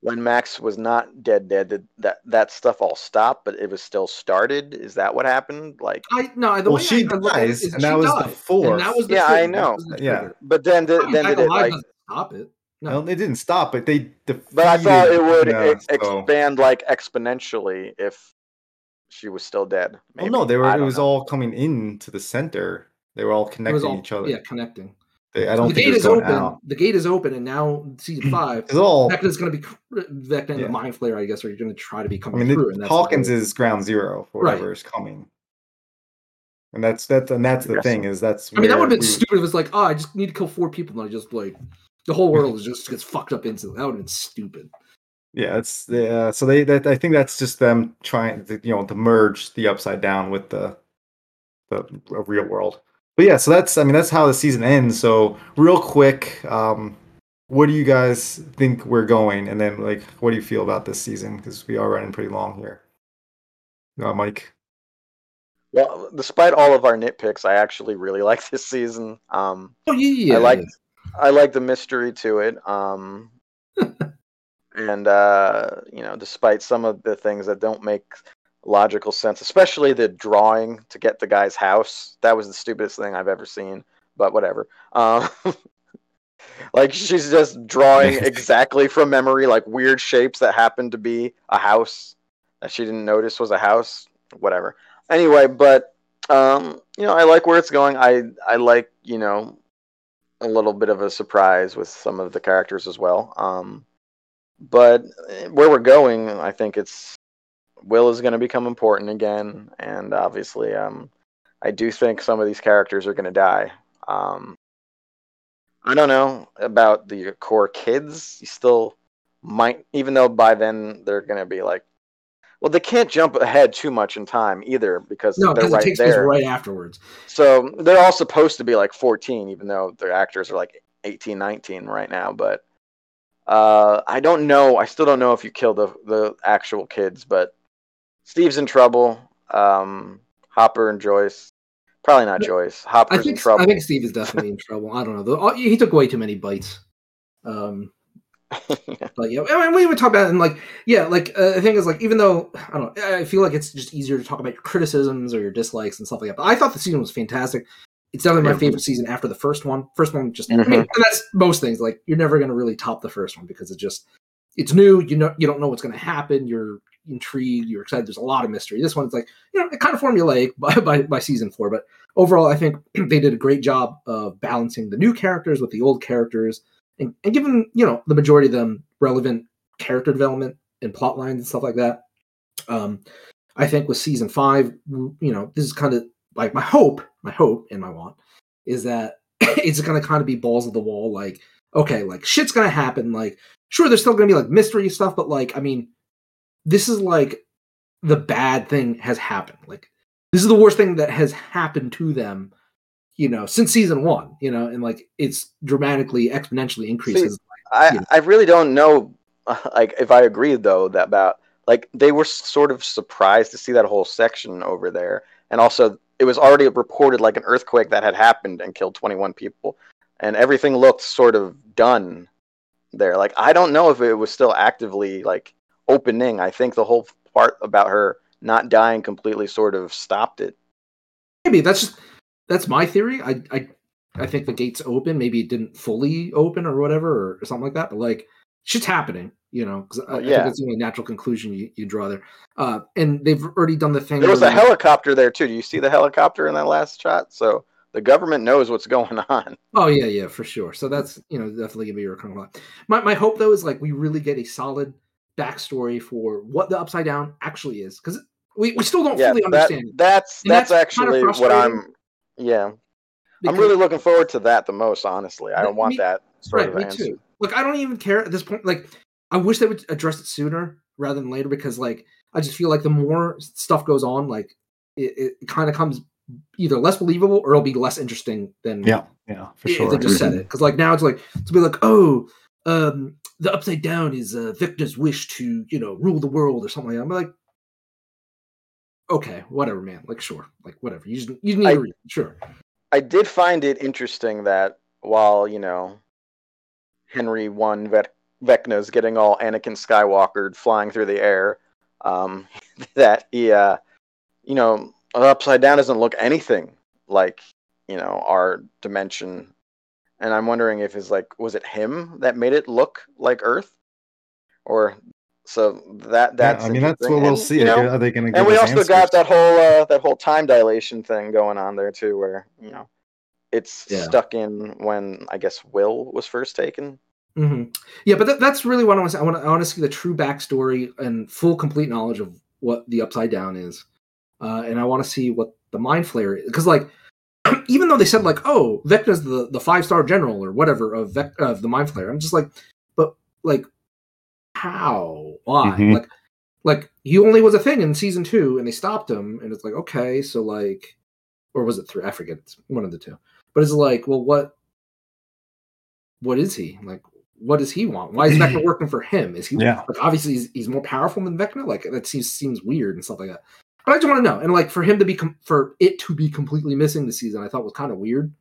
when Max was not dead, dead, did that that stuff all stopped, but it was still started. Is that what happened? Like, I no. The Well, way she I, I look at it dies, is and she that was the died, fourth. And that was the Yeah, I trigger. That know. Yeah. but then did, I mean, then did it like stop it. No. Well, it didn't stop, but they. But I thought it would defeated- ex- yeah, so- expand like exponentially if she was still dead. Well, no, they were. It was know. all coming into the center. They were all connecting all each other. yeah connecting. They, I don't the think gate is going open. out. The gate is open, and now season five, It's all. Vecna's going to be Vecna and Yeah. the Mind Flayer. I guess are going to try to be I coming mean, through. it, and that's Hawkins is ground zero for Right. whatever is coming, and that's that's and that's the Yes. thing is that's. I mean, that would have been we- stupid if it's like, oh, I just need to kill four people, and I just like the whole world just gets fucked up instantly. That would have been stupid. Yeah, it's the uh, so they that I think that's just them trying to you know to merge the upside down with the the real world. But yeah, so that's I mean that's how the season ends. So real quick, um, what do you guys think we're going? And then like, what do you feel about this season? Because we are running pretty long here. Uh, Mike. Well, despite all of our nitpicks, I actually really like this season. Um, Oh yeah, yeah. I like I like the mystery to it. Um, and uh, you know, despite some of the things that don't make logical sense, especially the drawing to get the guy's house, that was the stupidest thing I've ever seen. But whatever. Um, like she's just drawing exactly from memory, like weird shapes that happen to be a house that she didn't notice was a house. Whatever. Anyway, but um, you know, I like where it's going. I I like you know a little bit of a surprise with some of the characters as well. Um, but eh, where we're going, I think it's Will is going to become important again, and obviously, um, I do think some of these characters are going to die. Um, I don't know about the core kids. You still might, even though by then they're going to be like, well, they can't jump ahead too much in time either because no, they're it right takes place there. right afterwards. So they're all supposed to be like 14, even though their actors are like 18, 19 right now. But uh, I don't know. I still don't know if you kill the the actual kids. But Steve's in trouble. Um, Hopper and Joyce. Probably not Joyce. I Hopper's in think trouble. I think Steve is definitely in trouble. I don't know. though. He took way too many bites. Um, but yeah, I mean, we would talk about it and like, yeah, like uh, the thing is like, even though I don't, know, I feel like it's just easier to talk about your criticisms or your dislikes and stuff like that. But I thought the season was fantastic. It's definitely my favorite season after the first one. First one just, I Mhm. mean, and that's most things. Like you're never gonna really top the first one because it just, it's new. You know, you don't know what's gonna happen. You're intrigued. You're excited. There's a lot of mystery. This one's like, you know, it kind of formulaic by, by by season four, but overall, I think they did a great job of balancing the new characters with the old characters and, and giving you know the majority of them relevant character development and plot lines and stuff like that. Um, I think with season five, you know, this is kind of like my hope, my hope and my want is that it's going to kind of be balls of the wall. Like, okay, like shit's going to happen. Like, sure, there's still going to be like mystery stuff, but like, I mean, this is like the bad thing has happened. Like, this is the worst thing that has happened to them you know since season one you know and like it's dramatically exponentially increases I, Yeah. I really don't know like if I agree though that about like they were sort of surprised to see that whole section over there and also it was already reported like an earthquake that had happened and killed 21 people and everything looked sort of done there like I don't know if it was still actively like opening I think the whole part about her not dying completely sort of stopped it. Maybe that's just that's my theory. I i i think the gates open. Maybe it didn't fully open or whatever or, something like that but like shit's happening you know because I, Well, I think yeah. that's the only natural conclusion you, you draw there. Uh and they've already done the thing there was a helicopter there too. Do you see the helicopter in that last shot? So the government knows what's going on. Oh yeah, yeah, for sure. So that's you know definitely gonna be a recurring lot. My my hope though is like we really get a solid backstory for what the upside down actually is because we, we still don't yeah, fully that, understand. it. that's And that's, that's kinda actually what I'm. Yeah, I'm really looking forward to that the most. Honestly, I don't want me- that sort right, of me answer. too. Like I don't even care at this point. Like I wish they would address it sooner rather than later because like I just feel like the more stuff goes on, like it, it kind of comes either less believable or it'll be less interesting than Yeah, yeah, for if sure. they just said it. Because like now it's like to be like, oh, um, the upside down is uh, Victor's wish to you know rule the world or something like that. I'm like, okay, whatever, man. Like sure, like whatever. You just you need I- to read, sure. I did find it interesting that while you know Henry one Ve- Vecna's getting all Anakin Skywalker flying through the air, um, that he, uh, you know, upside down doesn't look anything like you know our dimension and I'm wondering if it's like was it him that made it look like Earth, or so that that's. yeah, I mean, that's what we'll And, see. you know, Are they going to and we also answers? got that whole uh, that whole time dilation thing going on there too, where you know it's Yeah. stuck in when I guess Will was first taken. hmm Yeah, but that, that's really what I want to say. I want to, I want to see the true backstory and full, complete knowledge of what the Upside Down is, uh, and I want to see what the Mind Flayer is. Because, like, even though they said like, "Oh, Vecna's the the five star general or whatever of Vec- of the Mind Flayer," I'm just like, but like, how? Why? Mhm. Like, like he only was a thing in season two, and they stopped him, and it's like, okay, so like, or was it three? I forget. It's one of the two. But it's like, well, what? What is he like? What does he want? Why is Vecna working for him? Is he Yeah. like obviously he's, he's more powerful than Vecna? Like that seems seems weird and stuff like that. But I just want to know, and like for him to be com- for it to be completely missing the season, I thought was kind of weird.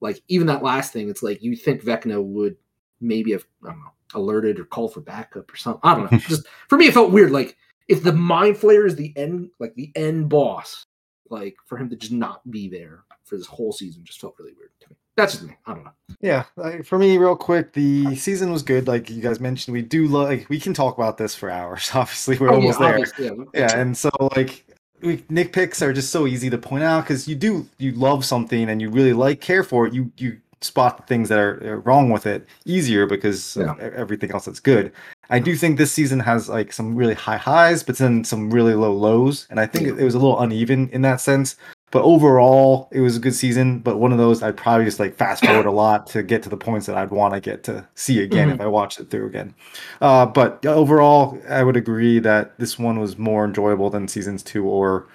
Like even that last thing, it's like you think Vecna would maybe have I don't know alerted or called for backup or something. I don't know. just for me, it felt weird. Like if the Mind Flayer is the end, like the end boss, like for him to just not be there for this whole season just felt really weird to me. That's just me. I don't know. Yeah, like, for me, real quick, the season was good. Like you guys mentioned, we do like we can talk about this for hours. Obviously, we're Oh, almost yeah, there. obviously, yeah. Yeah, and so like nitpicks are just so easy to point out because you do you love something and you really like care for it. You you spot the things that are, are wrong with it easier because Yeah. everything else that's good. I do think this season has like some really high highs, but then some really low lows, and I think Yeah. it was a little uneven in that sense. But overall, it was a good season. But one of those I'd probably just like fast forward a lot to get to the points that I'd want to get to see again Mhm. if I watched it through again. Uh, but overall, I would agree that this one was more enjoyable than seasons two or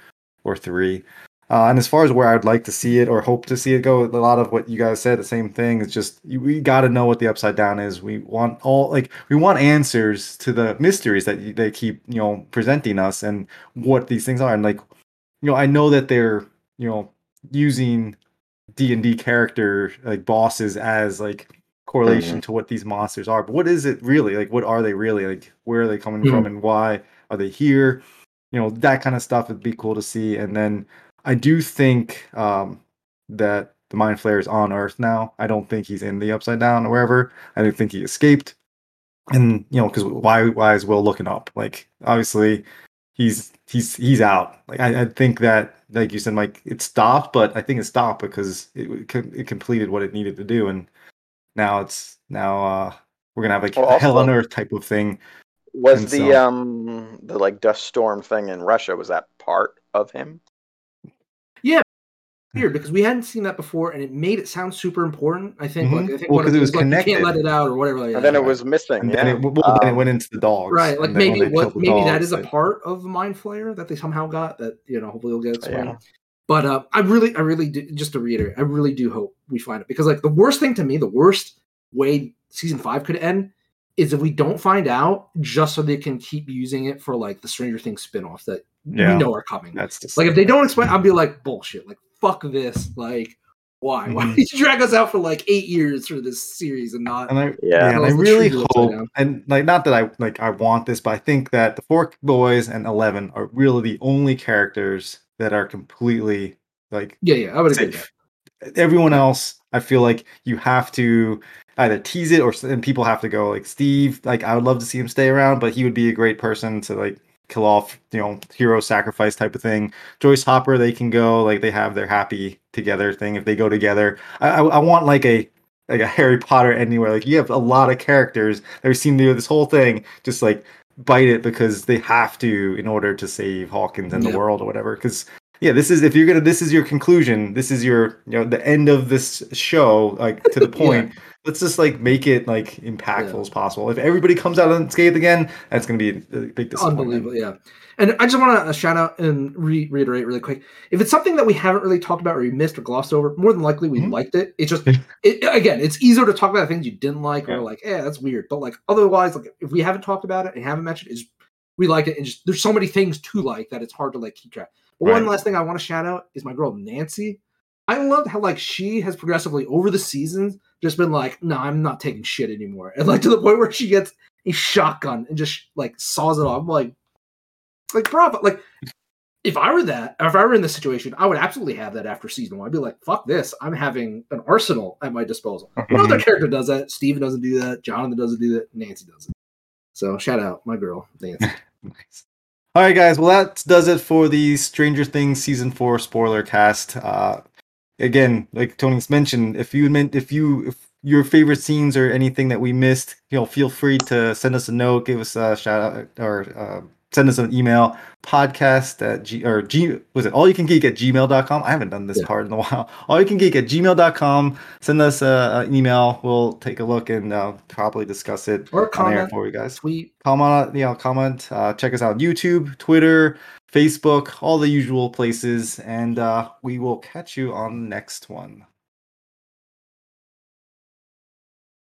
or three. Uh, and as far as where I'd like to see it or hope to see it go, a lot of what you guys said, the same thing. It's just you- we got to know what the upside down is. We want all like we want answers to the mysteries that you- they keep you know presenting us and what these things are. And like you know, I know that they're you know using D and D character like bosses as like correlation to what these monsters are. But what is it really? Like what are they really? Like where are they coming from and why are they here? You know, that kind of stuff would be cool to see. And then I do think um that the mind flayer is on Earth now. I don't think he's in the upside down or wherever. I don't think he escaped. And you know, because why why is Will looking up? Like obviously he's he's he's out. Like I, I think that like you said, Mike, it stopped, but I think it stopped because it it completed what it needed to do, and now it's now uh we're gonna have like Well, a hell on earth type of thing. Was And the so- um the like dust storm thing in Russia was that part of him? Weird because we hadn't seen that before, and it made it sound super important. I think, Mhm. like, I think Well, one of 'cause it was those, like, you connected. can't let it out or whatever. Like and that. then it was missing. And yeah. then it, well, then it Um, went into the dogs. right, like and then when maybe they it was, killed the maybe that dogs, is a part of the mind flayer that they somehow got that you know hopefully we'll get explained. Yeah. But uh, I really, I really do. Just to reiterate, I really do hope we find it because like the worst thing to me, the worst way season five could end is if we don't find out, just so they can keep using it for like the Stranger Things spin-offs that Yeah. we know are coming. That's just Like if they don't explain, I'll be like bullshit. Like fuck this. Like why? Why Mhm. did you drag us out for like eight years for this series and not? And I, Yeah. yeah, and I really truth hope, and like, not that I like I want this, but I think that the four boys and Eleven are really the only characters that are completely like Yeah, yeah, I would agree. with. Everyone else, I feel like you have to either tease it or and people have to go like Steve. Like I would love to see him stay around, but he would be a great person to like kill off, you know, hero sacrifice type of thing. Joyce Hopper, they can go like they have their happy together thing if they go together. I I, I want like a like a Harry Potter anywhere. Like you have a lot of characters that we've seen do this whole thing, just like bite it because they have to in order to save Hawkins and Yeah. the world or whatever. Because yeah, this is if you're gonna this is your conclusion. This is your you know the end of this show. Like to the Yeah. Let's just like make it like impactful Yeah. as possible. If everybody comes out unscathed again, that's gonna be a big disappointment. Unbelievable, yeah. And I just want to shout out and re- reiterate really quick. If it's something that we haven't really talked about or we missed or glossed over, more than likely we Mhm. liked it. It's just, it, again, it's easier to talk about things you didn't like Yeah. or like, yeah, that's weird. But like, otherwise, like, if we haven't talked about it and haven't mentioned it, we liked it. And just, there's so many things to like that it's hard to like keep track. But one last thing I want to shout out is my girl Nancy. I loved how like she has progressively over the seasons just been like, no, I'm not taking shit anymore. And like to the point where she gets a shotgun and just like saws it off. I'm like, like bravo, like if I were that, if I were in this situation, I would absolutely have that after season one. I'd be like, "Fuck this! I'm having an arsenal at my disposal." No other character does that. Steven doesn't do that. Jonathan doesn't do that. Nancy does it. So shout out my girl Nancy. nice. All right, guys. Well, that does it for the Stranger Things season four spoiler cast. Uh, again, like Tony's mentioned, if you meant if you if your favorite scenes or anything that we missed, you know, feel free to send us a note, give us a shout out, or uh, send us an email podcast at g or g was it? all you can geek at gmail.com i haven't done this Yeah. part in a while. all you can geek at gmail.com send us a, an email. We'll take a look and uh, probably discuss it Or comment, for you guys. tweet. comment you know comment. Uh, check us out on youtube twitter facebook all the usual places. And uh, we will catch you on the next one